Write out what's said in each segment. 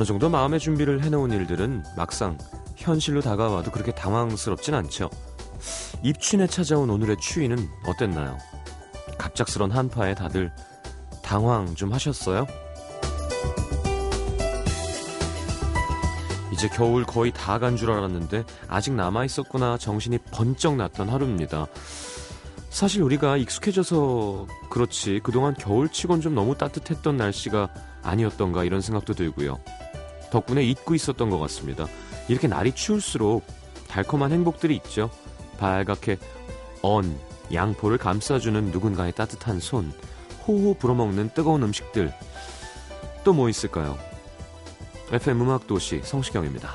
어느 정도 마음의 준비를 해놓은 일들은 막상 현실로 다가와도 그렇게 당황스럽진 않죠. 입춘에 찾아온 오늘의 추위는 어땠나요? 갑작스런 한파에 다들 당황 좀 하셨어요? 이제 겨울 거의 다 간 줄 알았는데 아직 남아 있었구나 정신이 번쩍 났던 하루입니다. 사실 우리가 익숙해져서 그렇지 그동안 겨울치곤 좀 너무 따뜻했던 날씨가 아니었던가 이런 생각도 들고요. 덕분에 잊고 있었던 것 같습니다. 이렇게 날이 추울수록 달콤한 행복들이 있죠. 발갛게 언, 양포를 감싸주는 누군가의 따뜻한 손, 호호 불어먹는 뜨거운 음식들. 또 뭐 있을까요? FM 음악도시 성시경입니다.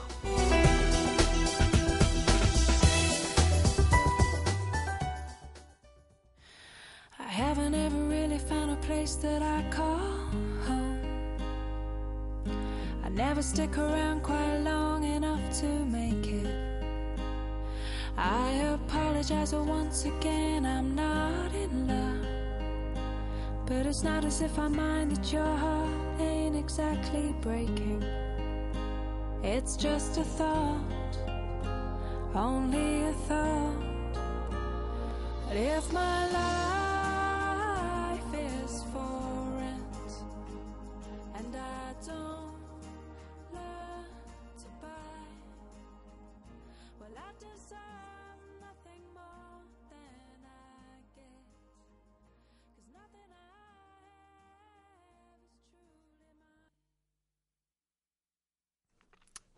Never stick around quite long enough to make it. I apologize once again, I'm not in love. But it's not as if I mind that your heart ain't exactly breaking. It's just a thought, only a thought. But if my life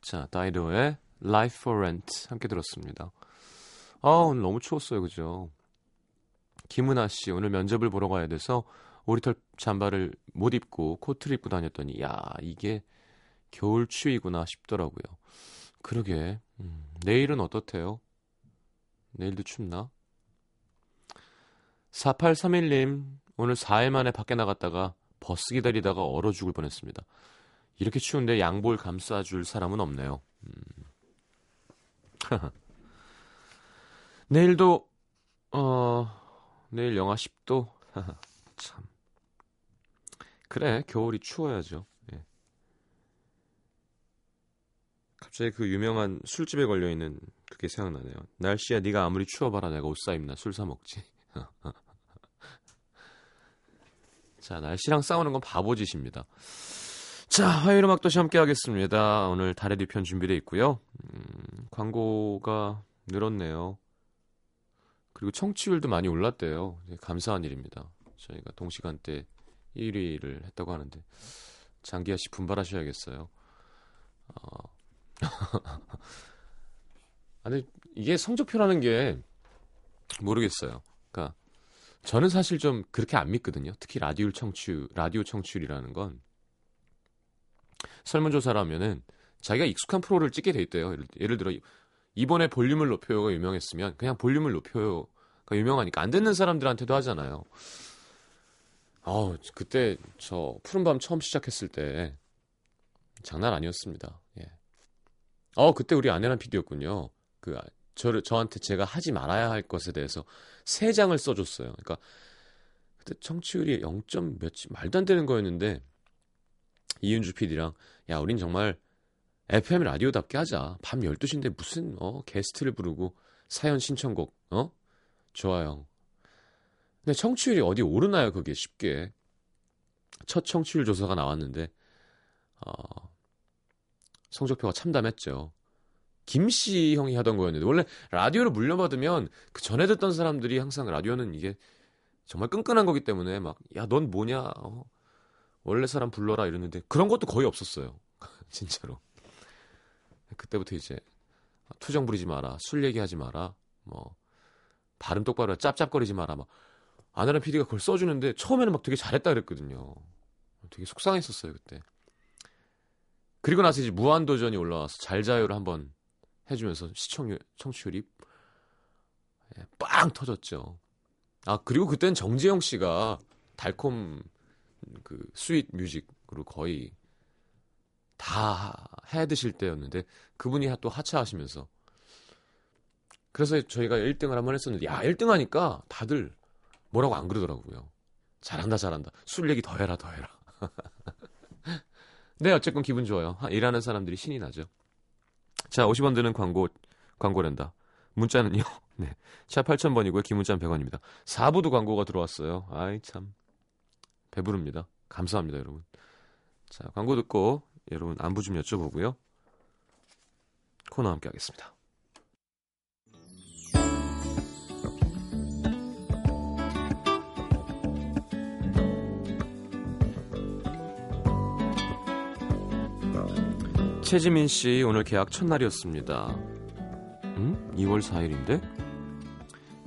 자, 다이도의 Life for Rent 함께 들었습니다. 아, 오늘 너무 추웠어요. 그죠? 김은아 씨, 오늘 면접을 보러 가야 돼서 오리털 잠바를 못 입고 코트를 입고 다녔더니, 야, 이게 겨울 추위구나 싶더라고요. 그러게, 음, 내일은 어떻대요? 내일도 춥나? 4831님, 오늘 4일 만에 밖에 나갔다가 버스 기다리다가 얼어 죽을 뻔했습니다. 이렇게 추운데 양볼 감싸줄 사람은 없네요. 음. 내일도 어 내일 영하 10도 참 그래 겨울이 추워야죠. 예. 갑자기 그 유명한 술집에 걸려 있는 그게 생각나네요. 날씨야 네가 아무리 추워봐라 내가 옷 사입나 술 사 먹지. 자 날씨랑 싸우는 건 바보짓입니다. 자, 화요일 음악 도시 함께 하겠습니다. 오늘 달의 뒤편 준비되어 있고요. 음, 광고가 늘었네요. 그리고 청취율도 많이 올랐대요. 감사한 일입니다. 저희가 동시간대 1위를 했다고 하는데 장기하 씨 분발하셔야겠어요. 어. 아니 이게 성적표라는 게 모르겠어요. 그러니까 저는 사실 좀 그렇게 안 믿거든요. 특히 라디오 청취 라디오 청취율이라는 건 설문조사라면은 자기가 익숙한 프로를 찍게 돼 있대요. 예를, 예를 들어 이번에 볼륨을 높여요가 유명했으면 그냥 볼륨을 높여요가 유명하니까 안 듣는 사람들한테도 하잖아요. 어 그때 저 푸른밤 처음 시작했을 때 장난 아니었습니다. 예. 어 그때 우리 아내랑 PD였군요. 그 저를 저한테 제가 하지 말아야 할 것에 대해서 세 장을 써줬어요. 그러니까 그때 청취율이 0. 몇이 말도 안 되는 거였는데 이윤주 PD랑 야 우린 정말 FM 라디오답게 하자. 밤 12시인데 무슨 어 게스트를 부르고 사연 신청곡 어? 좋아요. 근데 청취율이 어디 오르나요 그게 쉽게. 첫 청취율 조사가 나왔는데 어 성적표가 참담했죠. 김씨 형이 하던 거였는데 원래 라디오를 물려받으면 그 전에 듣던 사람들이 항상 라디오는 이게 정말 끈끈한 거기 때문에 막 야 넌 뭐냐 어, 원래 사람 불러라 이랬는데 그런 것도 거의 없었어요. 진짜로. 그때부터 이제 투정 부리지 마라, 술 얘기하지 마라, 뭐 발음 똑바로 해, 짭짭거리지 마라, 막 아내랑 PD가 그걸 써주는데 처음에는 막 되게 잘했다 그랬거든요. 되게 속상했었어요 그때. 그리고 나서 이제 무한도전이 올라와서 잘자요를 한번 해주면서 시청률 청취율이 예, 빵 터졌죠. 아 그리고 그때는 정재형 씨가 달콤 그 sweet music으로 거의 다 해 드실 때였는데 그분이 또 하차하시면서 그래서 저희가 1등을 한 번 했었는데 야 1등 하니까 다들 뭐라고 안 그러더라고요. 잘한다 잘한다. 술 얘기 더 해라 더 해라. 네, 어쨌건 기분 좋아요. 일하는 사람들이 신이 나죠. 자, 50원 드는 광고, 광고랜다. 문자는요? 네. 차 8000번이고요. 기문자는 100원입니다. 4부도 광고가 들어왔어요. 아이, 참. 배부릅니다. 감사합니다, 여러분. 자, 광고 듣고 여러분 안부 좀 여쭤보고요. 코너 함께 하겠습니다. 최지민 씨 오늘 계약 첫날이었습니다. 음? 2월 4일인데?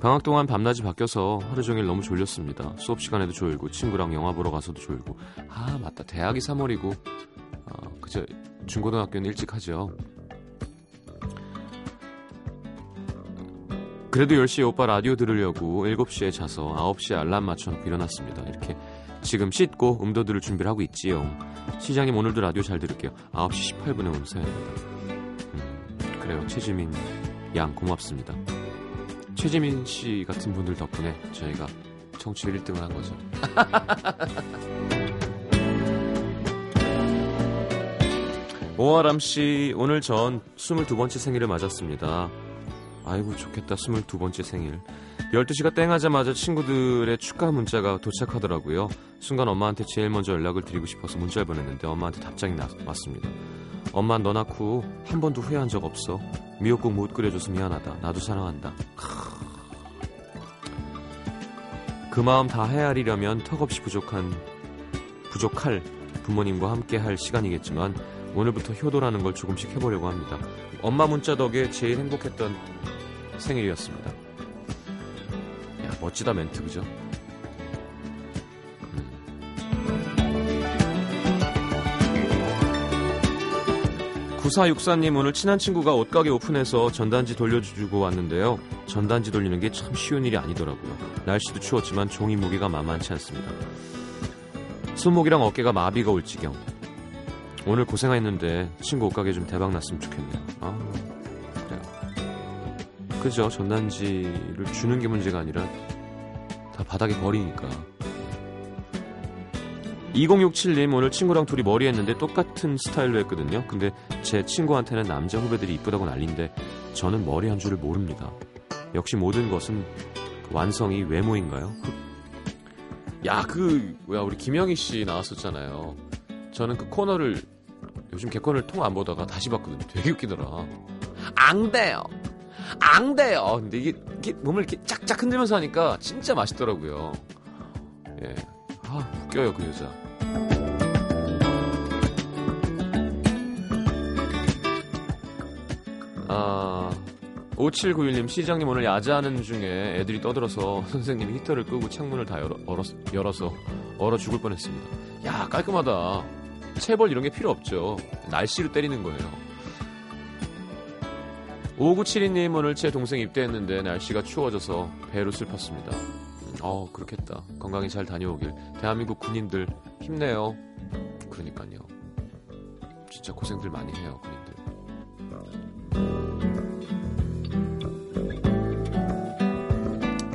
방학 동안 밤낮이 바뀌어서 하루 종일 너무 졸렸습니다. 수업 시간에도 졸고 친구랑 영화 보러 가서도 졸고 아 맞다 대학이 3월이고 어, 그저 중고등학교는 일찍 하죠. 그래도 10시에 오빠 라디오 들으려고 7시에 자서 9시에 알람 맞춰놓고 일어났습니다. 이렇게 지금 씻고 음도 들을 준비를 하고 있지요. 시장님 오늘도 라디오 잘 들을게요. 9시 18분에 온 사연입니다. 음, 그래요. 최지민 양 고맙습니다. 최지민 씨 같은 분들 덕분에 저희가 청취율 1등을 한 거죠. 오아람 씨, 오늘 전 22번째 생일을 맞았습니다. 아이고, 좋겠다. 22번째 생일. 12시가 땡 하자마자 친구들의 축하 문자가 도착하더라고요. 순간 엄마한테 제일 먼저 연락을 드리고 싶어서 문자를 보냈는데 엄마한테 답장이 나, 왔습니다. 엄마 너 낳고 한 번도 후회한 적 없어. 미역국 못 끓여줘서 미안하다. 나도 사랑한다. 그 마음 다 헤아리려면 턱없이 부족한 부족할 부모님과 함께 할 시간이겠지만 오늘부터 효도라는 걸 조금씩 해보려고 합니다. 엄마 문자 덕에 제일 행복했던 생일이었습니다. 야, 멋지다 멘트, 그죠? 9464님 오늘 친한 친구가 옷가게 오픈해서 전단지 돌려주고 왔는데요. 전단지 돌리는 게 참 쉬운 일이 아니더라고요. 날씨도 추웠지만 종이 무게가 만만치 않습니다. 손목이랑 어깨가 마비가 올 지경. 오늘 고생했는데 친구 옷가게 좀 대박 났으면 좋겠네요. 아, 그래요. 그죠? 전단지를 주는 게 문제가 아니라 다 바닥에 버리니까. 2067님 오늘 친구랑 둘이 머리 했는데 똑같은 스타일로 했거든요. 근데 제 친구한테는 남자 후배들이 이쁘다고 난리인데 저는 머리 한 줄을 모릅니다. 역시 모든 것은 완성이 외모인가요? 야, 그 뭐야 우리 김영희 씨 나왔었잖아요. 저는 그 코너를 요즘 개콘을 통 안 보다가 다시 봤거든요. 되게 웃기더라. 앙대요. 앙대요. 근데 이게, 이게 몸을 이렇게 짝짝 흔들면서 하니까 진짜 맛있더라고요. 예. 아, 웃겨요, 그 여자. 아, 5791님, 시장님 오늘 야자하는 중에 애들이 떠들어서 선생님이 히터를 끄고 창문을 다 열어, 열어서 얼어 죽을 뻔했습니다. 야, 깔끔하다. 체벌 이런 게 필요 없죠. 날씨로 때리는 거예요. 5972님 오늘 제 동생 입대했는데 날씨가 추워져서 배로 슬펐습니다. 어, 그렇겠다. 건강히 잘 다녀오길. 대한민국 군인들 힘내요. 그러니까요. 진짜 고생들 많이 해요, 군인들.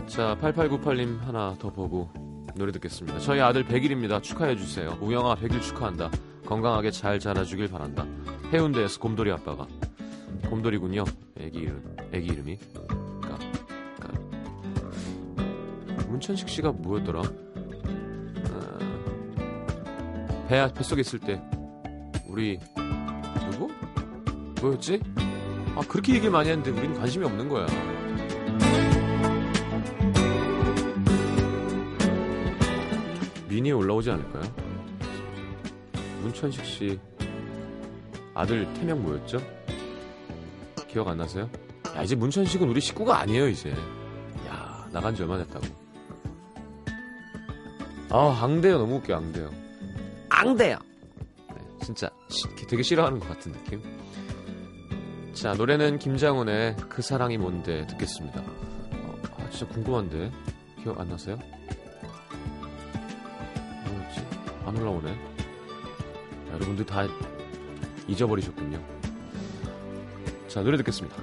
자, 8898님 하나 더 보고 노래 듣겠습니다. 저희 아들 100일입니다. 축하해주세요. 우영아 100일 축하한다. 건강하게 잘 자라주길 바란다. 해운대에서 곰돌이 아빠가. 곰돌이군요. 애기 이름, 애기 이름이. 천식 씨가 뭐였더라? 아, 배, 뱃속에 있을 때, 우리, 누구? 뭐였지? 아, 그렇게 얘기를 많이 했는데 우리는 관심이 없는 거야. 미니에 올라오지 않을까요? 문천식 씨 아들 태명 뭐였죠? 기억 안 나세요? 야 이제 문천식은 우리 식구가 아니에요 이제 야 나간 지 얼마 됐다고 아 앙대요. 너무 웃겨 앙대요. 앙대요. 네, 진짜 되게 싫어하는 것 같은 느낌? 자 노래는 김장훈의 그 사랑이 뭔데 듣겠습니다. 어, 아 진짜 궁금한데? 기억 안 나세요? 뭐였지? 안 올라오네. 자, 여러분들 다 잊어버리셨군요. 자 노래 듣겠습니다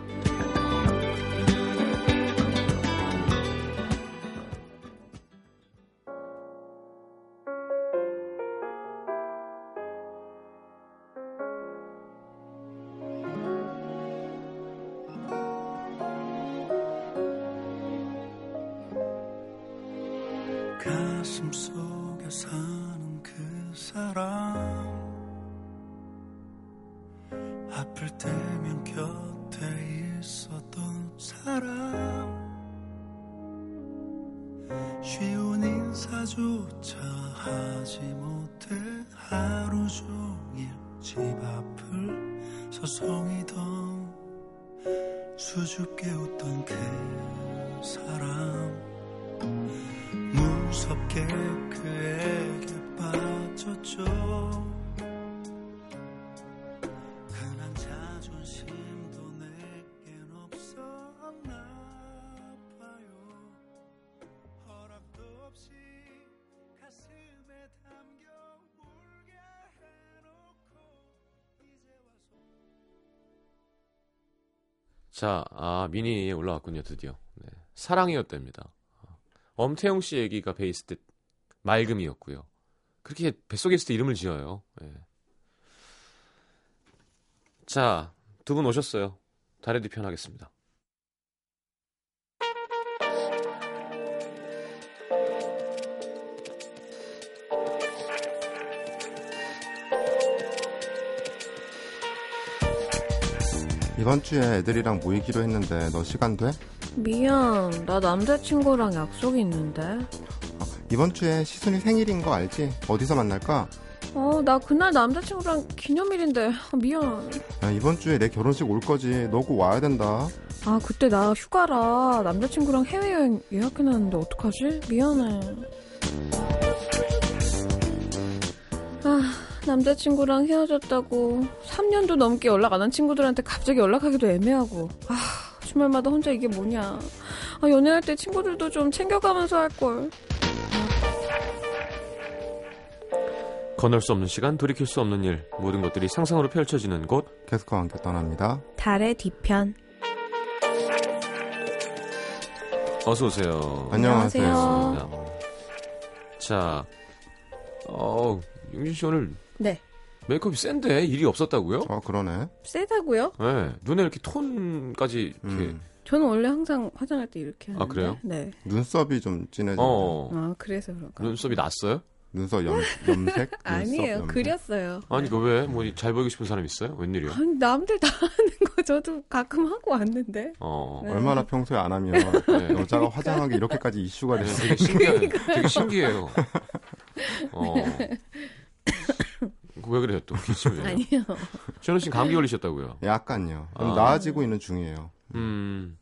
가슴 속에 사는 그 사람. 아플 때면 곁에 있었던 사람. 쉬운 인사조차 하지 못해 하루 종일 집 앞을 서성이던 수줍게 웃던 그 사람 자, 아, 미니에 올라왔군요, 드디어. 네. 사랑이었답니다. 엄태영 씨 얘기가 베이스 때 맑음이었고요. 그렇게 뱃속에 있을 때 이름을 지어요. 네. 자, 두 분 오셨어요. 달의 뒤편 하겠습니다. 이번 주에 애들이랑 모이기로 했는데 너 시간 돼? 미안, 나 남자친구랑 약속이 있는데. 이번 주에 시순이 생일인 거 알지? 어디서 만날까? 어, 나 그날 남자친구랑 기념일인데. 아, 미안. 야, 이번 주에 내 결혼식 올 거지. 너꼭 와야 된다. 아, 그때 나 휴가라. 남자친구랑 해외여행 예약해놨는데 어떡하지? 미안해. 남자친구랑 헤어졌다고 3년도 넘게 연락 안 한 친구들한테 갑자기 연락하기도 애매하고. 아, 주말마다 혼자 이게 뭐냐. 아, 연애할 때 친구들도 좀 챙겨가면서 할걸. 건널 수 없는 시간, 돌이킬 수 없는 일, 모든 것들이 상상으로 펼쳐지는 곳. 캐스커와 함께 떠납니다. 달의 뒤편. 어서 오세요. 안녕하세요. 자, 어, 용진 씨 오늘 네. 메이크업이 센데 일이 없었다고요? 어, 그러네. 세다고요? 네, 눈에 이렇게 톤까지 이렇게 음, 저는 원래 항상 화장할 때 이렇게 하는데. 아, 그래요? 네. 눈썹이 좀 진해진다. 어 아, 그래서 그런가. 눈썹이 났어요? 눈썹 염, 염색? 아니에요. 염색. 그렸어요. 아니 그 왜 뭐 잘 보이고 싶은 사람 있어요? 웬일이야? 아니, 남들 다 하는 거 저도 가끔 하고 왔는데. 어, 네. 얼마나 평소에 안 하면 네. 여자가 화장하기 이렇게까지 이슈가 네, 됐어. 되게 신기해. 되게 신기해요. 어. 왜 그래요 또 기침을? 아니요. 최현 씨 감기 걸리셨다고요? 약간요. 좀 아. 나아지고 있는 중이에요. 음,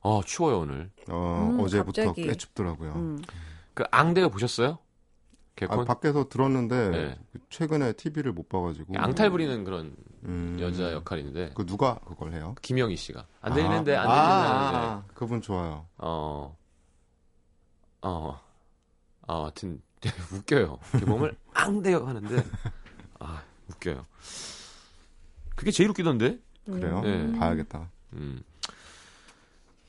어 추워요 오늘. 어, 음, 어제부터 갑자기. 꽤 춥더라고요. 음. 그 앙대가 보셨어요? 개콘? 아, 밖에서 들었는데 네. 최근에 TV를 못 봐가지고 앙탈 부리는 그런 음, 여자 역할인데 그 누가 그걸 해요? 김영희 씨가 안 들리는데 안 아, 들리는데 아, 아, 그분 좋아요. 어, 어, 아, 하여튼, 웃겨요. 몸을 앙대요 하는데, 아, 웃겨요. 그게 제일 웃기던데? 그래요? 네. 봐야겠다. 음.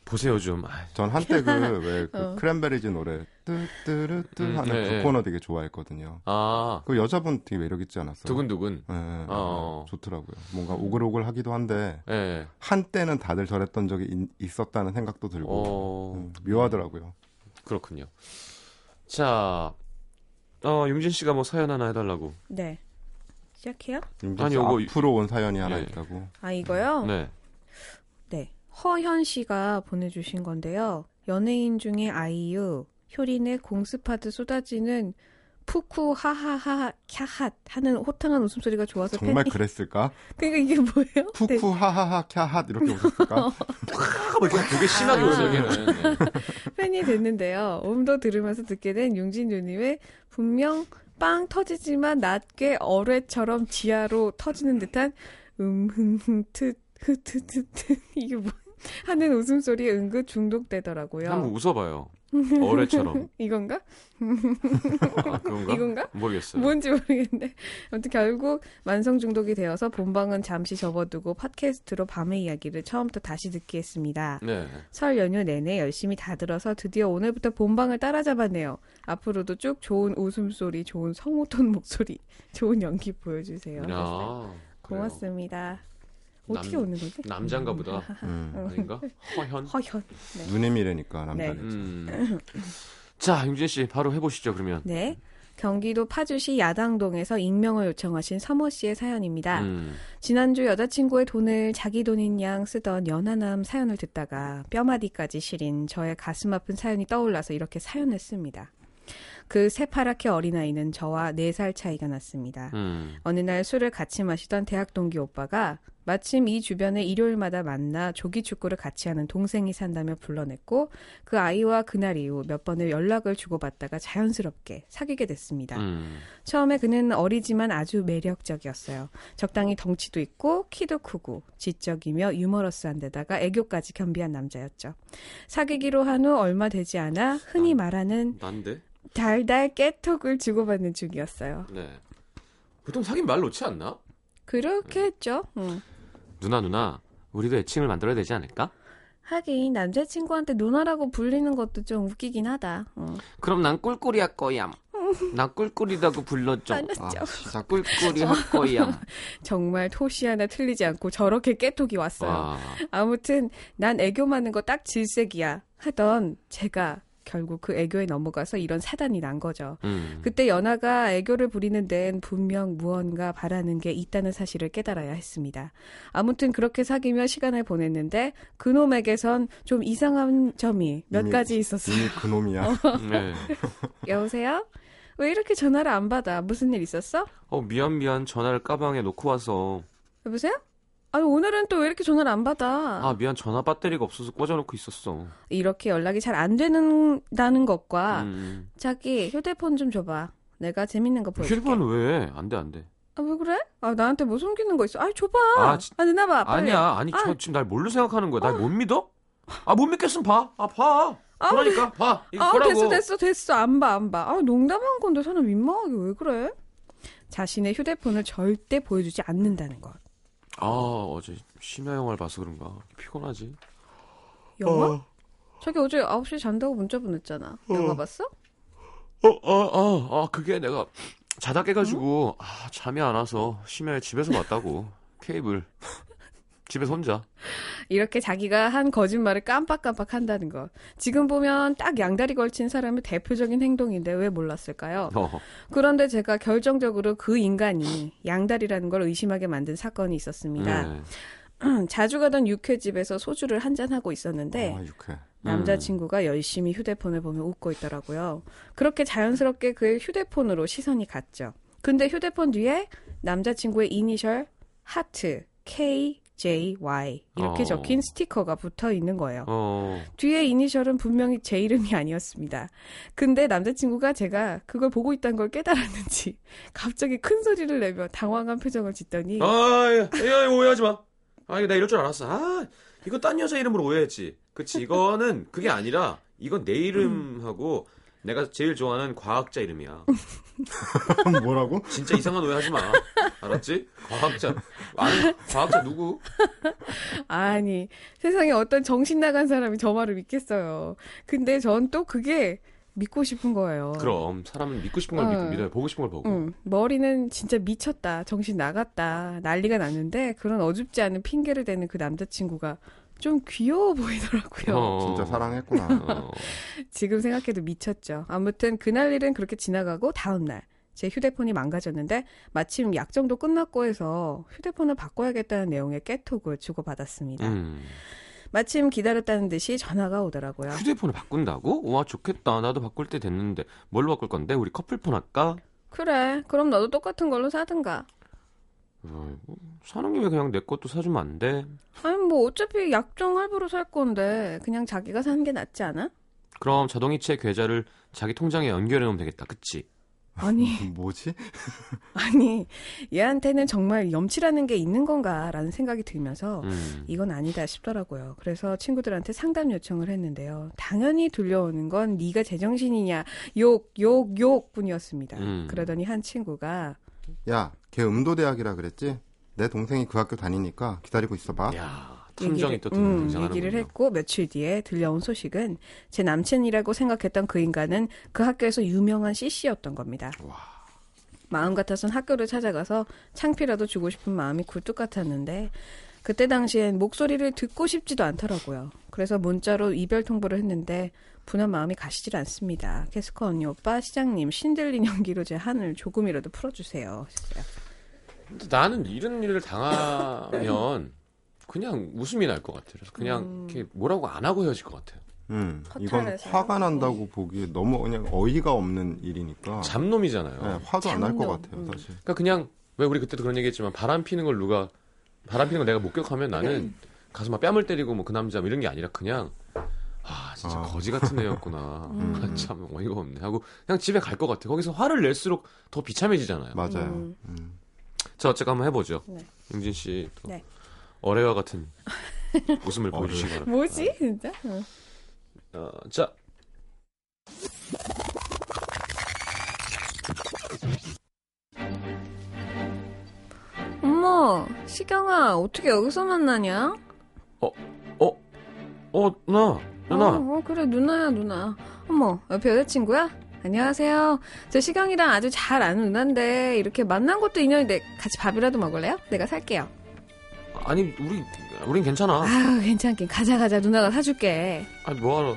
보세요, 좀. 아, 전 한때 그 왜 그 어. 크랜베리즈 노래 뜨뜨르뜨 음, 하는 네, 그 네. 코너 되게 좋아했거든요. 아, 그 여자분 되게 매력 있지 않았어요? 두근두근. 네, 네, 어. 좋더라고요. 뭔가 오글오글 하기도 한데 예, 네. 한때는 다들 저랬던 적이 있- 있었다는 생각도 들고 어, 음, 묘하더라고요. 그렇군요. 자, 어, 용진 씨가 뭐 사연 하나 해달라고. 네. 시작해요? 아니, 씨 요거 앞으로 온 사연이 하나 예. 있다고. 아, 이거요? 네. 네. 허현 씨가 보내주신 건데요. 연예인 중에 아이유, 효린의 공스파드 쏟아지는 푸쿠 하하하 캬핫 하는 호탕한 웃음소리가 좋아서 정말 팬이 그랬을까? 그러니까 이게 뭐예요? 네. 푸쿠 하하하 캬핫 이렇게 웃었을까? 아, 뭐 이렇게 되게 심하게 아. 웃어요, 걔는. 네. 팬이 됐는데요. 음도 들으면서 듣게 된 용진 누님의 분명 빵 터지지만 낮게 어뢰처럼 지하로 터지는 듯한 음흠트 흐트트트 이게 뭐 하는 웃음소리에 은근 중독되더라고요. 한번 웃어봐요. 어뢰처럼. 이건가? 아, 그런가? 이건가? 모르겠어요. 뭔지 모르겠는데 아무튼 결국 만성 중독이 되어서 본방은 잠시 접어두고 팟캐스트로 밤의 이야기를 처음부터 다시 듣기 했습니다. 네. 설 연휴 내내 열심히 다 들어서 드디어 오늘부터 본방을 따라잡았네요. 앞으로도 쭉 좋은 웃음소리, 좋은 성우톤 목소리, 좋은 연기 보여주세요. 그래요. 고맙습니다. 어떻게 남- 오는 거지? 남잔가 보다. 음. 아닌가? 허현? 허현. 네. 누님이라니까 남자는. 음. 자, 용진 씨 바로 해보시죠 그러면. 네. 경기도 파주시 야당동에서 익명을 요청하신 서모 씨의 사연입니다. 음. 지난주 여자친구의 돈을 자기 돈인 양 쓰던 연하남 사연을 듣다가 뼈마디까지 시린 저의 가슴 아픈 사연이 떠올라서 이렇게 사연을 씁니다. 그 새파랗게 어린아이는 저와 4살 차이가 났습니다. 음. 어느 날 술을 같이 마시던 대학 동기 오빠가 마침 이 주변에 일요일마다 만나 조기 축구를 같이 하는 동생이 산다며 불러냈고 그 아이와 그날 이후 몇 번을 연락을 주고받다가 자연스럽게 사귀게 됐습니다. 음. 처음에 그는 어리지만 아주 매력적이었어요. 적당히 덩치도 있고 키도 크고 지적이며 유머러스한 데다가 애교까지 겸비한 남자였죠. 사귀기로 한 후 얼마 되지 않아 흔히 말하는 난데. 달달 깨톡을 주고받는 중이었어요. 네. 보통 사귄 말 놓지 않나? 그렇게 했죠. 응. 누나 누나, 우리도 애칭을 만들어야 되지 않을까? 하긴 남자친구한테 누나라고 불리는 것도 좀 웃기긴 하다. 응. 그럼 난 꿀꿀이 할 거얌. 난 꿀꿀이라고. 알았죠. 아, 진짜 꿀꿀이 할 거얌. 정말 토시 하나 틀리지 않고 저렇게 깨톡이 왔어요. 와. 아무튼 난 애교 많은 거 딱 질색이야 하던 제가 결국 그 애교에 넘어가서 이런 사단이 난 거죠. 음. 그때 연하가 애교를 부리는 데엔 분명 무언가 바라는 게 있다는 사실을 깨달아야 했습니다. 아무튼 그렇게 사귀며 시간을 보냈는데 그놈에게선 좀 이상한 점이 몇 이미- 가지 있었어요. 이미 그놈이야. 네. 여보세요? 왜 이렇게 전화를 안 받아? 무슨 일 있었어? 어 미안 미안 전화를 가방에 놓고 와서 여보세요? 아니 오늘은 또 왜 이렇게 전화를 안 받아? 아 미안 전화 배터리가 없어서 꽂아놓고 있었어. 이렇게 연락이 잘 안 되는다는 것과 음. 자기 휴대폰 좀 줘봐. 내가 재밌는 거 보여줄게. 휴대폰 왜? 안 돼 안 돼. 아, 왜 그래? 아, 나한테 뭐 숨기는 거 있어? 아, 줘봐. 아, 아, 진- 내놔봐. 빨리. 아니야 아니 아. 저 지금 날 뭘로 생각하는 거야? 날 못 믿어? 아 못 믿겠으면 봐. 아 봐. 아, 그러니까 봐. 이거 아, 보라고. 됐어, 됐어, 됐어. 안 봐, 안 봐. 아, 농담한 건데 사람 민망하게 왜 그래? 자신의 휴대폰을 절대 보여주지 않는다는 것. 아 어제 심야 영화를 봐서 그런가 피곤하지. 영화? 자기 어제 9시에 잔다고 문자 보냈잖아. 영화 봤어? 어 어어 아, 그게 내가 자다 깨가지고 아 잠이 안 와서 심야에 집에서 봤다고 케이블 집에서 혼자. 이렇게 자기가 한 거짓말을 깜빡깜빡 한다는 것. 지금 보면 딱 양다리 걸친 사람의 대표적인 행동인데 왜 몰랐을까요? 어. 그런데 제가 결정적으로 그 인간이 양다리라는 걸 의심하게 만든 사건이 있었습니다. 네. 자주 가던 육회집에서 소주를 한잔하고 있었는데 아, 육회. 남자친구가 열심히 휴대폰을 보며 웃고 있더라고요. 그렇게 자연스럽게 그의 휴대폰으로 시선이 갔죠. 근데 휴대폰 뒤에 남자친구의 이니셜 하트 KJY 이렇게 어. 적힌 스티커가 붙어 있는 거예요. 어. 뒤에 이니셜은 분명히 제 이름이 아니었습니다. 근데 남자친구가 제가 그걸 보고 있다는 걸 깨달았는지 갑자기 큰 소리를 내며 당황한 표정을 짓더니 아, 야, 야, 오해하지 마. 아, 나 이럴 줄 알았어. 아, 이거 딴 여자 이름으로 오해했지. 그치, 이거는 그게 아니라, 이건 내 이름하고 내가 제일 좋아하는 과학자 이름이야. 뭐라고? 진짜 이상한 오해 하지 마. 알았지? 과학자. 아니, 과학자 누구? 아니 세상에 어떤 정신 나간 사람이 저 말을 믿겠어요. 근데 전 또 그게 믿고 싶은 거예요. 그럼, 사람은 믿고 싶은 걸 믿, 어. 믿어요. 보고 싶은 걸 보고. 응, 머리는 진짜 미쳤다. 정신 나갔다. 난리가 났는데 그런 어줍지 않은 핑계를 대는 그 남자친구가 좀 귀여워 보이더라고요. 어. 진짜 사랑했구나. 어. 지금 생각해도 미쳤죠. 아무튼 그날 일은 그렇게 지나가고 다음 날. 제 휴대폰이 망가졌는데 마침 약정도 끝났고 해서 휴대폰을 바꿔야겠다는 내용의 깨톡을 주고받았습니다. 음. 마침 기다렸다는 듯이 전화가 오더라고요. 휴대폰을 바꾼다고? 와, 좋겠다. 나도 바꿀 때 됐는데. 뭘로 바꿀 건데? 우리 커플폰 할까? 그래, 그럼 너도 똑같은 걸로 사든가. 아이고, 사는 김에 그냥 내 것도 사주면 안 돼? 아니 뭐 어차피 약정 할부로 살 건데 그냥 자기가 사는 게 낫지 않아? 그럼 자동이체 계좌를 자기 통장에 연결해 놓으면 되겠다. 그치? 아니 뭐지? 아니 얘한테는 정말 염치라는 게 있는 건가라는 생각이 들면서 음. 이건 아니다 싶더라고요. 그래서 친구들한테 상담 요청을 했는데요. 당연히 들려오는 건 네가 제정신이냐 욕 욕 욕뿐이었습니다. 음. 그러더니 한 친구가 야, 걔 음도대학이라 그랬지? 내 동생이 그 학교 다니니까 기다리고 있어봐. 야, 탐정이 또 음. 얘기를 했고 며칠 뒤에 들려온 소식은 제 남친이라고 생각했던 그 인간은 그 학교에서 유명한 CC였던 겁니다. 마음 같아선 학교를 찾아가서 창피라도 주고 싶은 마음이 굴뚝 같았는데 그때 당시엔 목소리를 듣고 싶지도 않더라고요. 그래서 문자로 이별 통보를 했는데 분한 마음이 가시질 않습니다. 캐스커 언니 오빠 시장님 신들린 연기로 제 한을 조금이라도 풀어주세요. 하셨어요. 근데 나는 이런 일을 당하면 그냥 웃음이 날 것 같아요. 그래서 그냥 음. 이렇게 뭐라고 안 하고 헤어질 것 같아요. 음, 이건. 화가 난다고 보기에 너무 그냥 어이가 없는 일이니까 잡놈이잖아요. 네, 화도 안 날 것. 같아요, 음. 사실. 그러니까 그냥 왜 우리 그때도 그런 얘기했지만 바람 피는 걸 누가 바람 피는 걸 내가 목격하면 나는 가서 막 뺨을 때리고 뭐 그 남자 뭐 이런 게 아니라 그냥 아 진짜 어. 거지 같은 애였구나 음. 아, 참 어이가 없네 하고 그냥 집에 갈 것 같아 거기서 화를 낼수록 더 비참해지잖아요 맞아요. 음. 음. 자 어쨌든 한번 해보죠 네. 용진 씨 또 네. 어뢰와 같은 웃음을 보여주시기 바랍니다 뭐지 진짜? 응. 어, 자 어머 시경아 어떻게 여기서 만나냐? 어, 누나, 누나. 어, 어, 그래 누나야 누나. 어머 옆에 여자친구야? 안녕하세요. 저 시경이랑 아주 잘 아는 누나인데 이렇게 만난 것도 인연인데 같이 밥이라도 먹을래요? 내가 살게요. 아니, 우리, 우린 괜찮아. 아유 괜찮긴 가자 가자 누나가 사줄게. 아니, 뭐하러.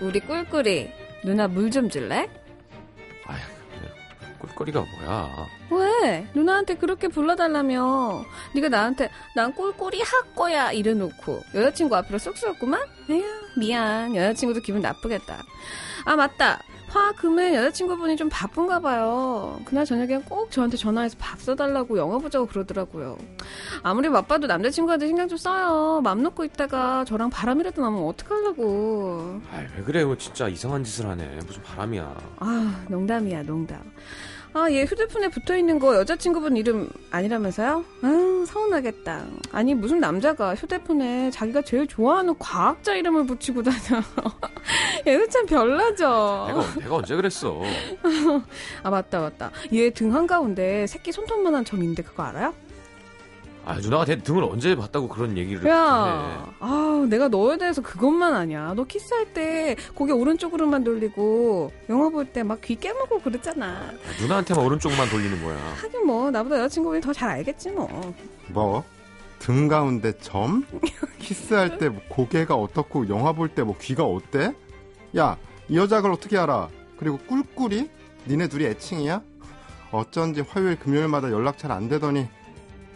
우리 꿀꿀이 누나 물 좀 줄래? 꿀거리가 뭐야. 왜? 누나한테 그렇게 불러달라며. 네가 나한테 난 꿀꿀이 할 거야 이래놓고 여자친구 앞으로 쑥스럽구만? 에휴 미안 여자친구도 기분 나쁘겠다. 아 맞다. 화 금에 여자친구분이 좀 바쁜가 봐요. 그날 저녁에 꼭 저한테 전화해서 밥 사달라고 영화 보자고 그러더라고요. 아무리 바빠도 남자친구한테 신경 좀 써요. 맘 놓고 있다가 저랑 바람이라도 나면 어떡하려고. 아이, 왜 그래. 뭐 진짜 이상한 짓을 하네. 무슨 바람이야. 아, 농담이야, 농담. 아, 얘 휴대폰에 붙어 있는 거 여자친구분 이름 아니라면서요? 아, 서운하겠다. 아니, 무슨 남자가 휴대폰에 자기가 제일 좋아하는 과학자 이름을 붙이고 다녀. 얘는 참 별나죠? 내가, 내가 언제 그랬어. 아, 맞다, 맞다. 얘 등 한가운데 새끼 손톱만한 점 있는데 그거 알아요? 아, 누나가 대 등을 언제 봤다고 그런 얘기를 해. 야, 아, 내가 너에 대해서 그것만 아냐. 너 키스할 때 고개 오른쪽으로만 돌리고 영화 볼 때 막 귀 깨물고 그랬잖아. 아, 누나한테만 오른쪽만 돌리는 거야. 하긴 뭐 나보다 여자친구분이 더 잘 알겠지 뭐. 뭐? 등 가운데 점? 키스할 때 뭐 고개가 어떻고 영화 볼 때 뭐 귀가 어때? 야, 이 여자 걸 어떻게 알아? 그리고 꿀꿀이? 니네 둘이 애칭이야? 어쩐지 화요일 금요일마다 연락 잘 안 되더니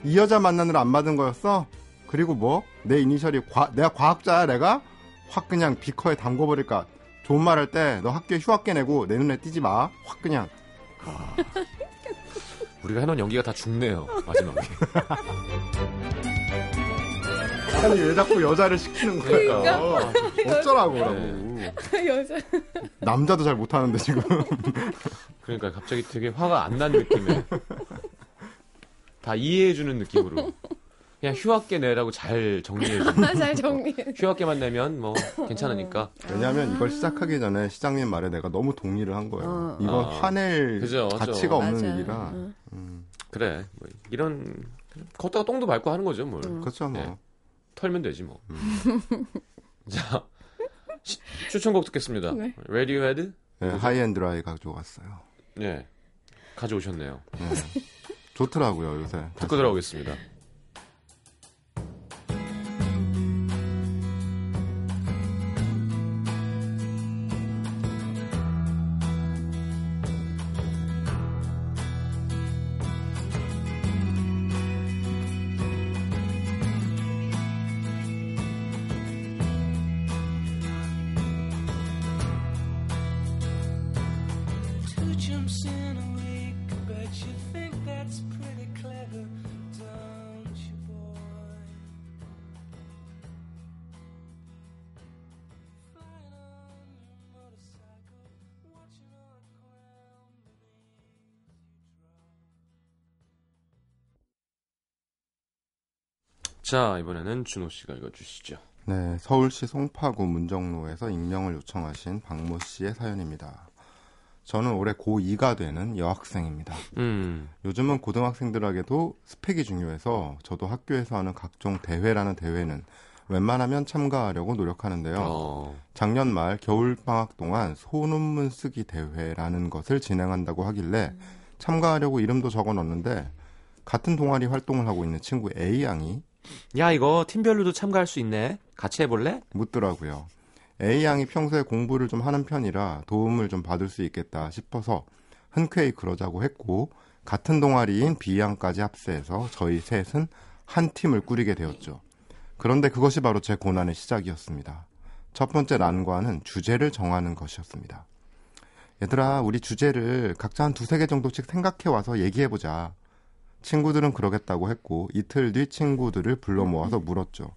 이 여자 만나느라 안 받은 거였어? 그리고 뭐? 내 이니셜이 과, 내가 과학자야 내가? 확 그냥 비커에 담궈버릴까? 좋은 말 할 때 너 학교에 휴학계 내고 내 눈에 띄지 마. 확 그냥. 우리가 해놓은 연기가 다 죽네요. 마지막에. 아니 왜 자꾸 여자를 시키는 거야? 어쩌라고 네. 라고 여자. 남자도 잘 못하는데 지금. 그러니까 갑자기 되게 화가 안 난 느낌에. 다 이해해주는 느낌으로. 그냥 휴학계 내라고 잘 정리해주는. 잘 정리해. 휴학계만 내면 뭐 괜찮으니까. 왜냐하면 이걸 시작하기 전에 시장님 말에 내가 너무 동의를 한 거예요. 어. 이건 아. 화낼 그죠, 가치가. 없는 맞아. 일이라. 응. 음, 그래. 뭐 이런 걷다가 똥도 밟고 하는 거죠, 뭘. 그렇죠 뭐. 네. 털면 되지 뭐. 자 시- 추천곡 듣겠습니다. 네. 레디오헤드. 네, High and Dry 가져왔어요. 네. 가져오셨네요. 네. 좋더라고요 요새. 듣고 들어오겠습니다. 자 이번에는 준호 씨가 읽어주시죠. 네, 서울시 송파구 문정로에서 익명을 요청하신 박모 씨의 사연입니다. 저는 올해 고2가 되는 여학생입니다. 음. 요즘은 고등학생들에게도 스펙이 중요해서 저도 학교에서 하는 각종 대회라는 대회는 웬만하면 참가하려고 노력하는데요. 어. 작년 말 겨울방학 동안 소논문 쓰기 대회라는 것을 진행한다고 하길래 참가하려고 이름도 적어 놨는데 같은 동아리 활동을 하고 있는 친구 A양이 야 이거 팀별로도 참가할 수 있네. 같이 해볼래? 묻더라고요. A 양이 평소에 공부를 좀 하는 편이라 도움을 좀 받을 수 있겠다 싶어서 흔쾌히 그러자고 했고 같은 동아리인 B 양까지 합세해서 저희 셋은 한 팀을 꾸리게 되었죠. 그런데 그것이 바로 제 고난의 시작이었습니다. 첫 번째 난관은 주제를 정하는 것이었습니다. 얘들아, 우리 주제를 각자 한 두세 개 정도씩 생각해 와서 얘기해 보자. 친구들은 그러겠다고 했고 이틀 뒤 친구들을 불러 모아서 물었죠.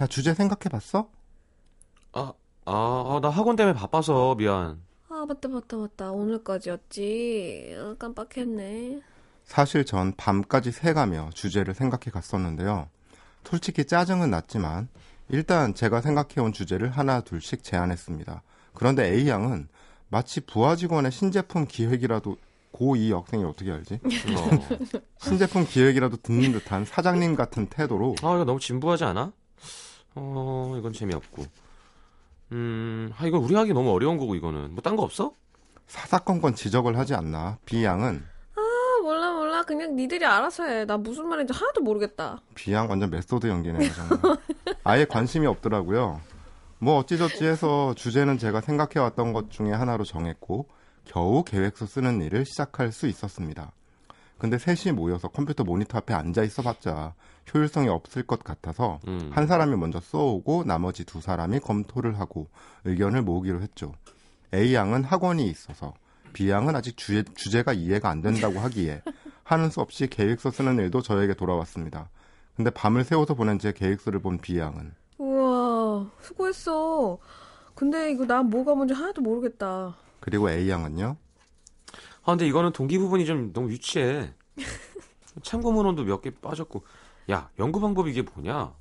야, 주제 생각해 봤어? 아, 아, 아, 나 학원 때문에 바빠서 미안. 아, 맞다, 맞다, 맞다. 오늘까지였지. 아, 깜빡했네. 사실 전 밤까지 새가며 주제를 생각해 갔었는데요. 솔직히 짜증은 났지만 일단 제가 생각해온 주제를 하나 둘씩 제안했습니다. 그런데 A양은 마치 부하 직원의 신제품 기획이라도 고2 학생이 어떻게 알지? 어. 신제품 기획이라도 듣는 듯한 사장님 같은 태도로 아, 이거 너무 진부하지 않아? 어, 이건 재미없고. 음, 아, 이거 우리 하기 너무 어려운 거고, 이거는. 뭐, 딴 거 없어? 사사건건 지적을 하지 않나 B양은 아, 몰라, 몰라. 그냥 니들이 알아서 해. 나 무슨 말인지 하나도 모르겠다. B양 완전 method 연기네요 정말. 아예 관심이 없더라고요. 뭐 어찌저찌 해서 주제는 제가 생각해왔던 것 중에 하나로 정했고 겨우 계획서 쓰는 일을 시작할 수 있었습니다. 근데 셋이 모여서 컴퓨터 모니터 앞에 앉아 있어봤자 효율성이 없을 것 같아서 음. 한 사람이 먼저 써오고 나머지 두 사람이 검토를 하고 의견을 모으기로 했죠. A양은 학원이 있어서 B양은 아직 주제, 주제가 이해가 안 된다고 하기에 하는 수 없이 계획서 쓰는 일도 저에게 돌아왔습니다. 근데 밤을 새워서 보낸 제 계획서를 본 B양은 우와, 수고했어. 근데 이거 난 뭐가 뭔지 하나도 모르겠다. 그리고 A양은요. 아, 근데 이거는 동기 부분이 좀 너무 유치해. 참고 문헌도 몇 개 빠졌고. 야, 연구 방법이 이게 뭐냐?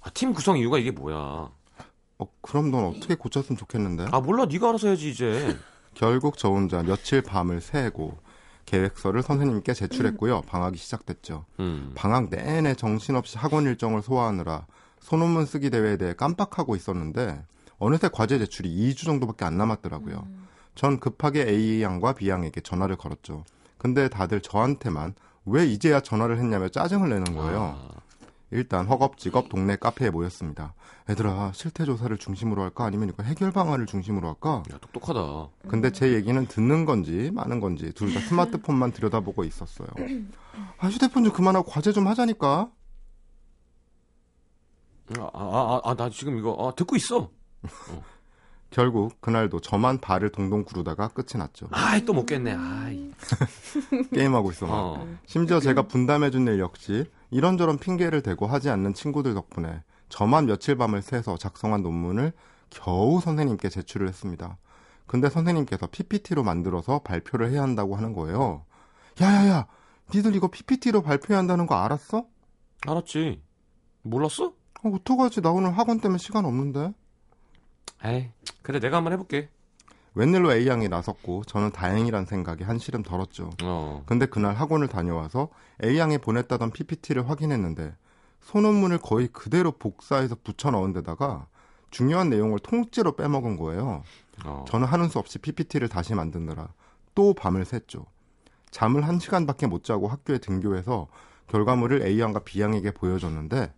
아, 팀 구성 이유가 이게 뭐야? 어, 그럼 넌 어떻게 고쳤으면 좋겠는데? 아, 몰라. 네가 알아서 해야지, 이제. 결국 저 혼자 며칠 밤을 새고 계획서를 선생님께 제출했고요. 방학이 시작됐죠. 음. 방학 내내 정신없이 학원 일정을 소화하느라 소논문 쓰기 대회에 대해 깜빡하고 있었는데 어느새 과제 제출이 2주 정도밖에 안 남았더라고요. 전 급하게 A 양과 B 양에게 전화를 걸었죠. 근데 다들 저한테만 왜 이제야 전화를 했냐며 짜증을 내는 거예요. 아, 일단 허겁지겁 동네 카페에 모였습니다. 얘들아 실태 조사를 중심으로 할까 아니면 이거 해결 방안을 중심으로 할까? 야, 똑똑하다. 근데 제 얘기는 듣는 건지 마는 건지 둘 다 스마트폰만 들여다보고 있었어요. 아 휴대폰 좀 그만하고 과제 좀 하자니까. 아, 아, 아, 아, 나 지금 이거, 아, 듣고 있어. 결국 그날도 저만 발을 동동 구르다가 끝이 났죠. 아이, 또못 깼네. 아이. 게임하고 있어. 막. 어. 심지어 제가 분담해준 일 역시 이런저런 핑계를 대고 하지 않는 친구들 덕분에 저만 며칠 밤을 새서 작성한 논문을 겨우 선생님께 제출을 했습니다. 근데 선생님께서 PPT로 만들어서 발표를 해야 한다고 하는 거예요. 야야야, 니들 이거 PPT로 발표해야 한다는 거 알았어? 알았지. 몰랐어? 어, 어떡하지? 나 오늘 학원 때문에 시간 없는데. 에이, 그래, 내가 한번 해볼게. 웬일로 A양이 나섰고 저는 다행이란 생각이 한시름 덜었죠. 어. 근데 그날 학원을 다녀와서 A양이 보냈다던 PPT를 확인했는데 소논문을 거의 그대로 복사해서 붙여 넣은 데다가 중요한 내용을 통째로 빼먹은 거예요. 어. 저는 하는 수 없이 PPT를 다시 만드느라 또 밤을 샜죠. 잠을 한 시간밖에 못 자고 학교에 등교해서 결과물을 A양과 B양에게 보여줬는데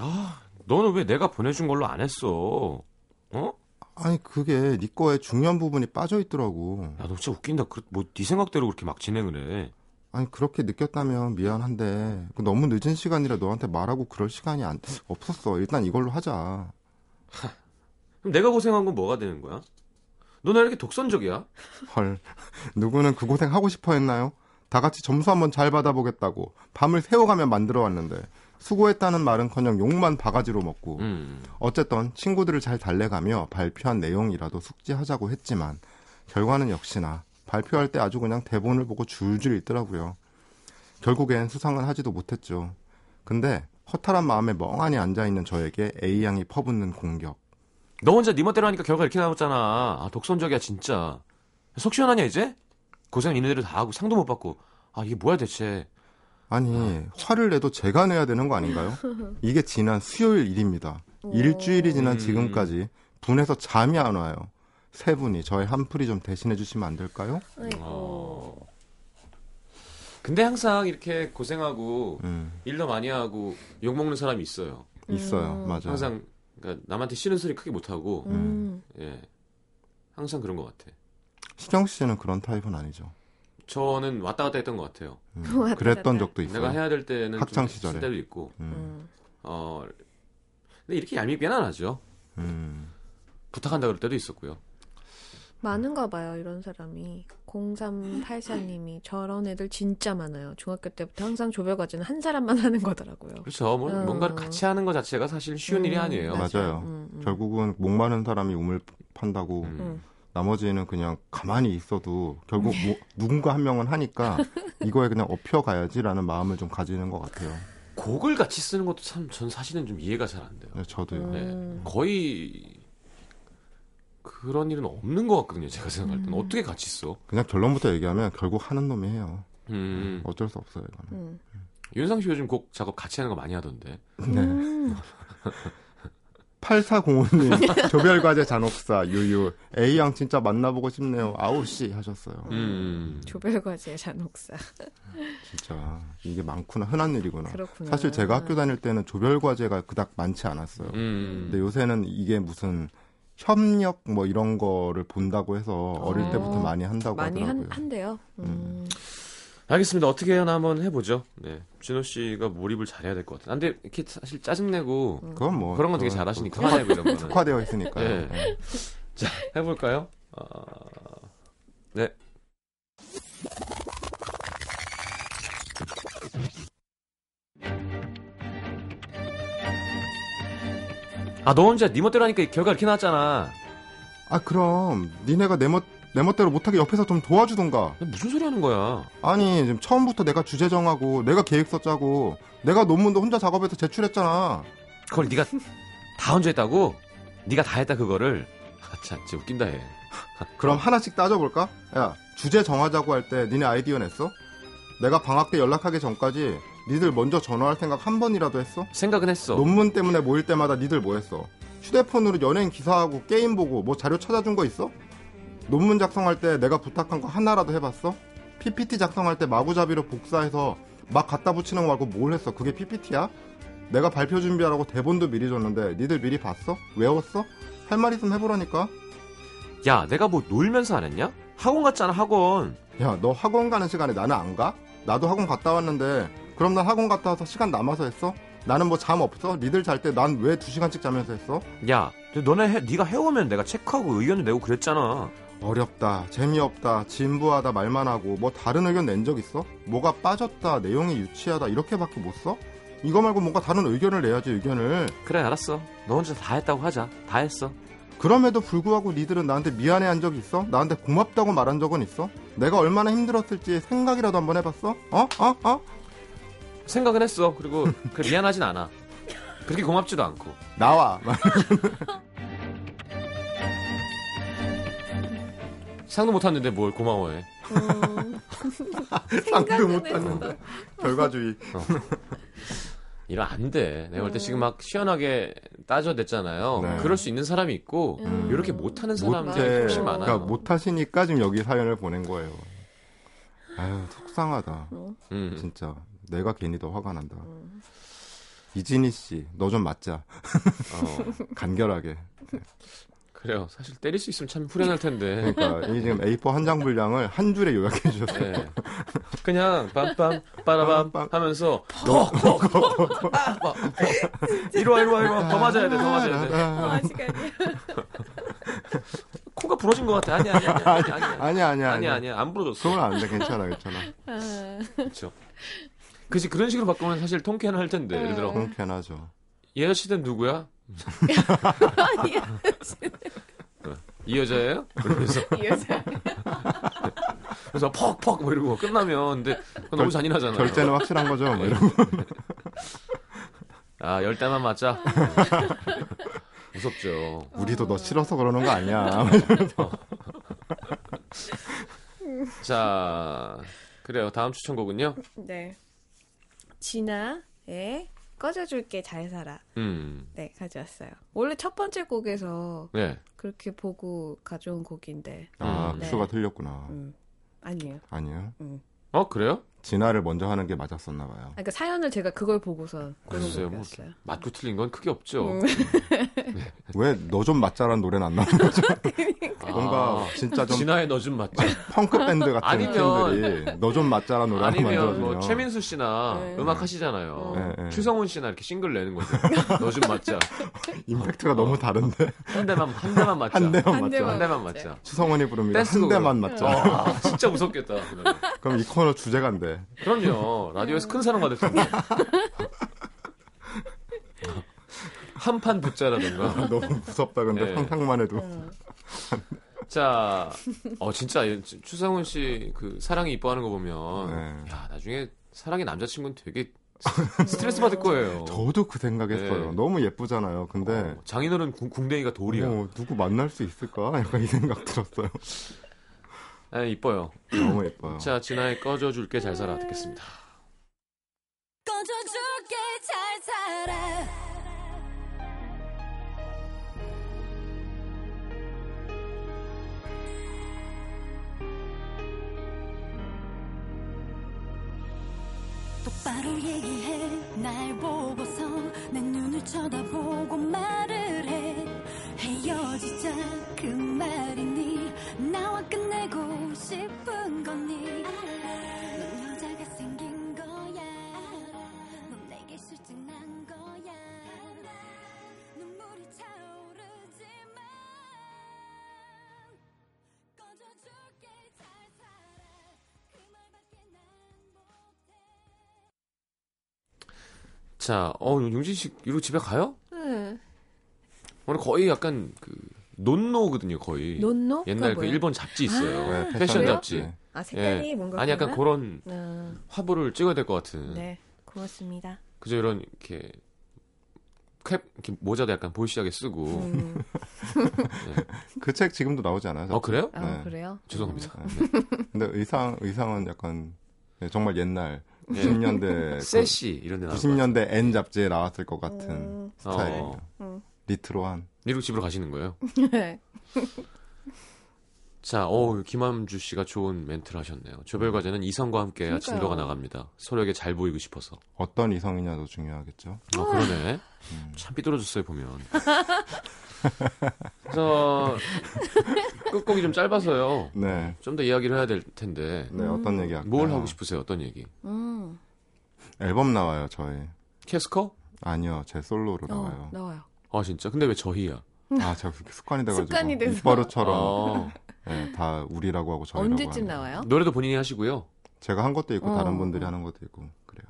아, 너는 왜 내가 보내준 걸로 안 했어? 어? 아니 그게 네 거에 중요한 부분이 빠져 있더라고. 야, 너 진짜 웃긴다. 그, 뭐, 네 생각대로 그렇게 막 진행을 해. 아니 그렇게 느꼈다면 미안한데 그 너무 늦은 시간이라 너한테 말하고 그럴 시간이 안, 없었어. 일단 이걸로 하자. 그럼 내가 고생한 건 뭐가 되는 거야? 왜 이렇게 독선적이야? 헐 누구는 그 고생 하고 싶어 했나요? 다 같이 점수 한번 잘 받아보겠다고 밤을 새워가며 만들어 왔는데 수고했다는 말은커녕 욕만 바가지로 먹고 음. 어쨌든 친구들을 잘 달래가며 발표한 내용이라도 숙지하자고 했지만 결과는 역시나 발표할 때 아주 그냥 대본을 보고 줄줄 읽더라고요. 결국엔 수상은 하지도 못했죠. 근데 허탈한 마음에 멍하니 앉아있는 저에게 A양이 퍼붓는 공격. 너 혼자 네 멋대로 하니까 결과 이렇게 나왔잖아. 아, 독선적이야, 진짜. 속 시원하냐, 이제? 고생 애들 다 하고 상도 못 받고. 아, 이게 뭐야, 대체. 아니 화를 내도 제가 내야 되는 거 아닌가요? 이게 지난 수요일 일입니다. 일주일이 지난 음. 지금까지 분해서 잠이 안 와요. 세 분이 저의 한풀이 좀 대신해 주시면 안 될까요? 아이고. 어. 근데 항상 이렇게 고생하고 음, 일도 많이 하고 욕 먹는 사람이 있어요. 있어요. 음. 맞아요. 항상 그러니까 남한테 싫은 소리 크게 못 하고 음. 예. 항상 그런 것 같아. 시경 씨는 그런 타입은 아니죠. 저는 왔다 갔다 했던 것 같아요. 음, 그랬던. 적도 있어요. 내가 해야 될 때는 학창 시절에. 쓸 때도 있고. 음, 음. 어. 근데 이렇게 얄밉게는 안 하죠. 음. 부탁한다 그럴 때도 있었고요. 많은가 봐요, 이런 사람이. 0384님이 저런 애들 진짜 많아요. 중학교 때부터 항상 조별 과제는 한 사람만 하는 거더라고요. 그렇죠. 뭐, 음. 뭔가를 같이 하는 것 자체가 사실 쉬운 일이 음, 아니에요. 맞아요. 음, 음. 결국은 목 마른 사람이 우물 판다고 음. 음. 나머지는 그냥 가만히 있어도 결국 뭐, 누군가 한 명은 하니까 이거에 그냥 업혀가야지라는 마음을 좀 가지는 것 같아요. 곡을 같이 쓰는 것도 참 전 사실은 좀 이해가 잘 안 돼요. 네, 저도요. 네. 음. 거의 그런 일은 없는 것 같거든요. 제가 생각할 때는 음. 어떻게 같이 써? 그냥 결론부터 얘기하면 결국 하는 놈이 해요. 음. 어쩔 수 없어요, 이거는. 음. 윤상 씨 요즘 곡 작업 같이 하는 거 많이 하던데. 네. 음. 8405님, 조별과제 잔혹사, 유유. A양 진짜 만나보고 싶네요. 아우씨 하셨어요. 음. 조별 과제 잔혹사. 진짜. 이게 많구나. 흔한 일이구나. 그렇구나. 사실 제가 학교 다닐 때는 조별과제가 그닥 많지 않았어요. 음. 근데 요새는 이게 무슨 협력 뭐 이런 거를 본다고 해서 어릴 어. 때부터 많이 한다고 많이 하더라고요. 한, 한대요. 음. 알겠습니다. 어떻게 하나 한번 해보죠. 네. 진호 씨가 몰입을 잘해야 될 것 같아요. 아, 근데 이렇게 사실 짜증내고 그건 뭐 그런 건 되게 그건 잘하시니까. 특화, 이런 거는. 특화되어 있으니까요. 네. 네. 자, 해볼까요? 어... 네. 아, 너 혼자 네 멋대로 하니까 결과 이렇게 나왔잖아. 아 그럼 니네가 내, 멋, 내 멋대로 못하게 옆에서 좀 도와주던가. 너 무슨 소리 하는 거야? 아니 지금 처음부터 내가 주제 정하고 내가 계획서 짜고 내가 논문도 혼자 작업해서 제출했잖아. 그걸 네가 다 혼자 했다고? 네가 다 했다 그거를? 아, 참, 진짜 웃긴다 얘. 그럼 하나씩 따져볼까? 야 주제 정하자고 할 때 니네 아이디어 냈어? 내가 방학 때 연락하기 전까지 니들 먼저 전화할 생각 한 번이라도 했어? 생각은 했어. 논문 때문에 모일 때마다 니들 뭐 했어? 휴대폰으로 연예인 기사하고 게임 보고 뭐 자료 찾아준 거 있어? 논문 작성할 때 내가 부탁한 거 하나라도 해봤어? PPT 작성할 때 마구잡이로 복사해서 막 갖다 붙이는 거 말고 뭘 했어? 그게 PPT야? 내가 발표 준비하라고 대본도 미리 줬는데 니들 미리 봤어? 외웠어? 할 말 있으면 해보라니까? 야, 내가 뭐 놀면서 안 했냐? 학원 갔잖아, 학원. 야, 너 학원 가는 시간에 나는 안 가? 나도 학원 갔다 왔는데 그럼 난 학원 갔다 와서 시간 남아서 했어? 나는 뭐 잠 없어? 니들 잘 때 난 왜 두 시간씩 자면서 했어? 야, 너네 해, 네가 해오면 내가 체크하고 의견을 내고 그랬잖아. 어렵다, 재미없다, 진부하다 말만 하고 뭐 다른 의견 낸 적 있어? 뭐가 빠졌다, 내용이 유치하다 이렇게밖에 못 써? 이거 말고 뭔가 다른 의견을 내야지 의견을. 그래, 알았어. 너 혼자 다 했다고 하자. 다 했어. 그럼에도 불구하고 니들은 나한테 미안해한 적 있어? 나한테 고맙다고 말한 적은 있어? 내가 얼마나 힘들었을지 생각이라도 한번 해봤어? 어? 어? 어? 생각은 했어. 그리고 그 미안하진 않아. 그렇게 고맙지도 않고. 나와. 상도 못 탔는데 뭘 고마워해. 음. 상도 못 탔는데. 결과주의. 이러면 안 돼. 내가 볼때 음. 지금 막 시원하게 따져댔잖아요. 네. 그럴 수 있는 사람이 있고, 음. 이렇게 못하는 사람들이 못해. 훨씬 많아요. 그러니까 못하시니까 지금 여기 사연을 보낸 거예요. 아유, 속상하다. 음. 진짜. 내가 괜히 더 화가 난다. 음. 이진희 씨, 너 좀 맞자. 어, 간결하게. 그래요. 사실 때릴 수 있으면 참 후련할 텐데. 그러니까 이 지금 A4 한 장 분량을 한 줄에 요약해 주셨어요. 네. 그냥 빰빰 빠라밤. 하면서 이리 와 이리 와 이리 와더 맞아야 돼 더 맞아야 돼 어, 아직까지. 코가 부러진 것 같아 아니야 아니야 아니야 아니야 아니야 아니야, 아니야. 안 부러졌어 그건 안 돼. 괜찮아, 괜찮아. 아, 그렇죠 그지 그런 식으로 바꾸면 사실 통쾌는 할 텐데 예를 들어 통쾌하죠. 이 아저씨는 누구야 아니야. 이 여자예요 그래서 이 여자. 그래서 퍽퍽 뭐 이러고 끝나면 근데 그건 너무 잔인하잖아 결제는 확실한 거죠. 네. 뭐 이런 거. 아 열 대만 맞자 무섭죠 우리도 너 싫어서 그러는 거 아니야. 자 그래요 다음 추천곡은요 네. 진아의 꺼져줄게 잘 살아. 음 네, 가져왔어요. 원래 첫 번째 곡에서 네. 그렇게 보고 가져온 곡인데, 아, 음. 큐가 틀렸구나. 음, 아니에요. 아니에요? 어 그래요? 진화를 먼저 하는 게 맞았었나 봐요. 그러니까 사연을 제가 그걸 보고서 글쎄요, 뭐. 맞고 틀린 건 크게 없죠. 음. 왜너 좀 맞자라는 노래는 안 나오는 거죠? 아, 뭔가 진짜 좀 진화에 너 좀 맞자. 펑크 밴드 같은 아니면- 팀들이 너 좀 맞자라는 노래 아니면 만들어주면 뭐 최민수 씨나 네. 음악 하시잖아요. 네, 네. 추성훈 씨나 이렇게 싱글 내는 거죠. 너 좀 맞자. 임팩트가 너무 다른데 한 대만 한 대만 맞자. 한 대만 한 맞자. 한 대만 맞자. 추성원이 부릅니다. 한 댄스곡으로. 대만 맞자. 아, 진짜 무섭겠다. 그날은. 그럼 이 코너 주제가인데 그럼요. 라디오에서 큰 사랑 받을 텐데. 한판 붙자라든가. 너무 무섭다. 근데 네. 상상만 해도 음. 자, 어 진짜 추성훈 씨 그 사랑이 이뻐하는 거 보면 네. 야 나중에 사랑의 남자친구는 되게 스트레스 받을 거예요. 저도 그 생각했어요. 네. 너무 예쁘잖아요. 근데 어, 장인어른 궁- 궁뎅이가 돌이야. 어, 누구 만날 수 있을까? 약간 이 생각 들었어요. 아, 이뻐요. 너무 예뻐요. 자, 진아의 꺼져줄게 잘 살아 듣겠습니다. 꺼져줄게 잘 살아 똑바로 얘기해 날 보고서 내 눈을 쳐다보고 말을 해 헤어지자 그 끝내고 싶은 거니 넌 여자가 생긴 거야. 넌 내게 실증난 거야. 눈물이 차오르지만 꺼져줄게 잘 살아. 그 말밖에 난 못해. 자, 어, 용진 씨 이러고 집에 가요? 네. 오늘 거의 약간 그 논노거든요, 거의. 논노? 옛날 그? 일본 잡지 있어요. 네, 패션 그래요? 잡지. 네. 아 색깔이 예. 뭔가 아니 약간? 그런 아, 화보를 찍어야 될 것 같은. 네 고맙습니다. 그저 이런 이렇게 캡 이렇게 모자도 약간 보이시하게 쓰고. 음. 그책 지금도 나오지 않아요? 어 그래요? 아 네. 그래요? 죄송합니다. 근데 의상 의상은 약간 네, 정말 옛날 네. 90년대 세시 이런 데 나올 것 90년대 N 잡지에 나왔을 것 음. 같은 어. 스타일이에요. 음. 리트로한. 이러고 집으로 가시는 거예요. 네. 자, 어 김함주 씨가 좋은 멘트를 하셨네요. 조별 과제는 이성과 함께 해야 그러니까요. 진도가 나갑니다. 서로에게 잘 보이고 싶어서. 어떤 이성이냐도 중요하겠죠. 어, 그러네. 음. 참 삐뚤어졌어요, 보면. 그래서, 끝곡이 좀 짧아서요. 네. 좀 더 이야기를 해야 될 텐데. 네, 어떤 얘기 할까요? 뭘 하고 싶으세요? 어떤 얘기? 음. 앨범 나와요, 저희. 캐스커? 아니요, 제 솔로로 어, 나와요. 나와요. 아, 진짜? 근데 왜 저희야? 아, 제가 그렇게 습관이 돼가지고. 습관이 돼서. 입버릇처럼 아, 네, 다 우리라고 하고 저희라고 언제쯤 하는. 나와요? 노래도 본인이 하시고요. 제가 한 것도 있고 어. 다른 분들이 하는 것도 있고 그래요.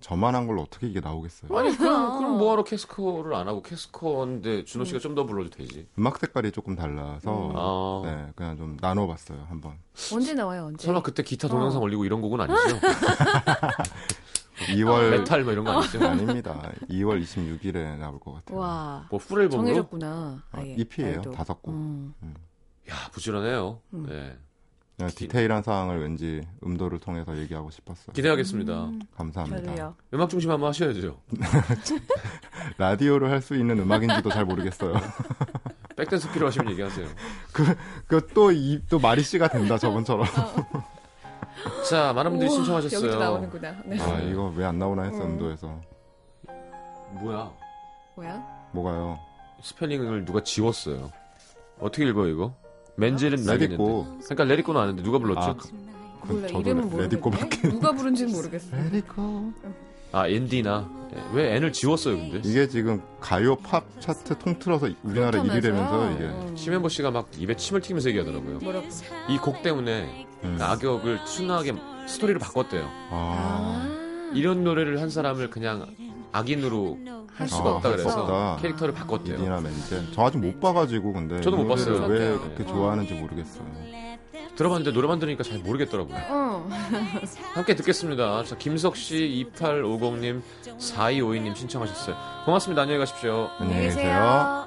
저만 한 걸로 어떻게 이게 나오겠어요? 아니, 그럼, 그럼 뭐하러 캐스커를 안 하고 캐스커인데 준호 음. 씨가 좀더 불러도 되지. 음악 색깔이 조금 달라서 아. 네, 그냥 좀 나눠봤어요 한번. 언제 나와요? 언제? 설마 그때 기타 동영상 어. 올리고 이런 곡은 아니죠? 2월 메탈 뭐 이런 거 아니죠? 아닙니다. 2월 26일에 나올 것 같아요. 와 뭐 full 앨범으로? 정해졌구나. 아, 아예. EP예요. 다섯 곡. 음. 야, 부지런해요. 음. 네. 그냥 디테일한 사항을 왠지 음도를 통해서 얘기하고 싶었어요. 기대하겠습니다. 음, 감사합니다. 저도요. 음악 중심 한번 하셔야죠. 라디오를 할수 있는 음악인지도 잘 모르겠어요. 백댄스 필요하시면 얘기하세요. 그또 이 또 마리 씨가 된다 저번처럼. 자, 많은 분들이 우와, 신청하셨어요. 여기도 나오는구나. 네. 아 이거 왜 안 나오나 했어 음. 음도에서. 뭐야? 뭐야? 뭐가요? 스펠링을 누가 지웠어요. 어떻게 읽어요, 이거? 멘젤은 Let It Go. 나겠는데. 그러니까 Let It Go는 아는데 누가 불렀지? 아, 아, 그, 몰라 저도 이름은. 모르겠네. 누가 부른지는 모르겠어. Let It Go. 이디나. 예, 왜 N을 지웠어요, 근데? 이게 지금 가요 팝 차트 통틀어서 우리나라 1위 되면서 이게 음. 심현보 씨가 막 입에 침을 튀면서 얘기하더라고요. 뭐라고? 이 곡 때문에 음. 악역을 순하게 스토리를 바꿨대요. 아, 아. 이런 노래를 한 사람을 그냥 악인으로 할 수가 아, 없다 그래서 없다. 캐릭터를 바꿨대요. 이디나 멘젤. 저 아직 못 봐가지고 근데 저도 못 봤어요. 왜 네. 그렇게 좋아하는지 모르겠어요. 들어봤는데 노래만 들으니까 잘 모르겠더라고요. 어. 함께 듣겠습니다. 자, 김석 씨, 2850님, 4252님 신청하셨어요. 고맙습니다. 안녕히 가십시오. 안녕히 계세요.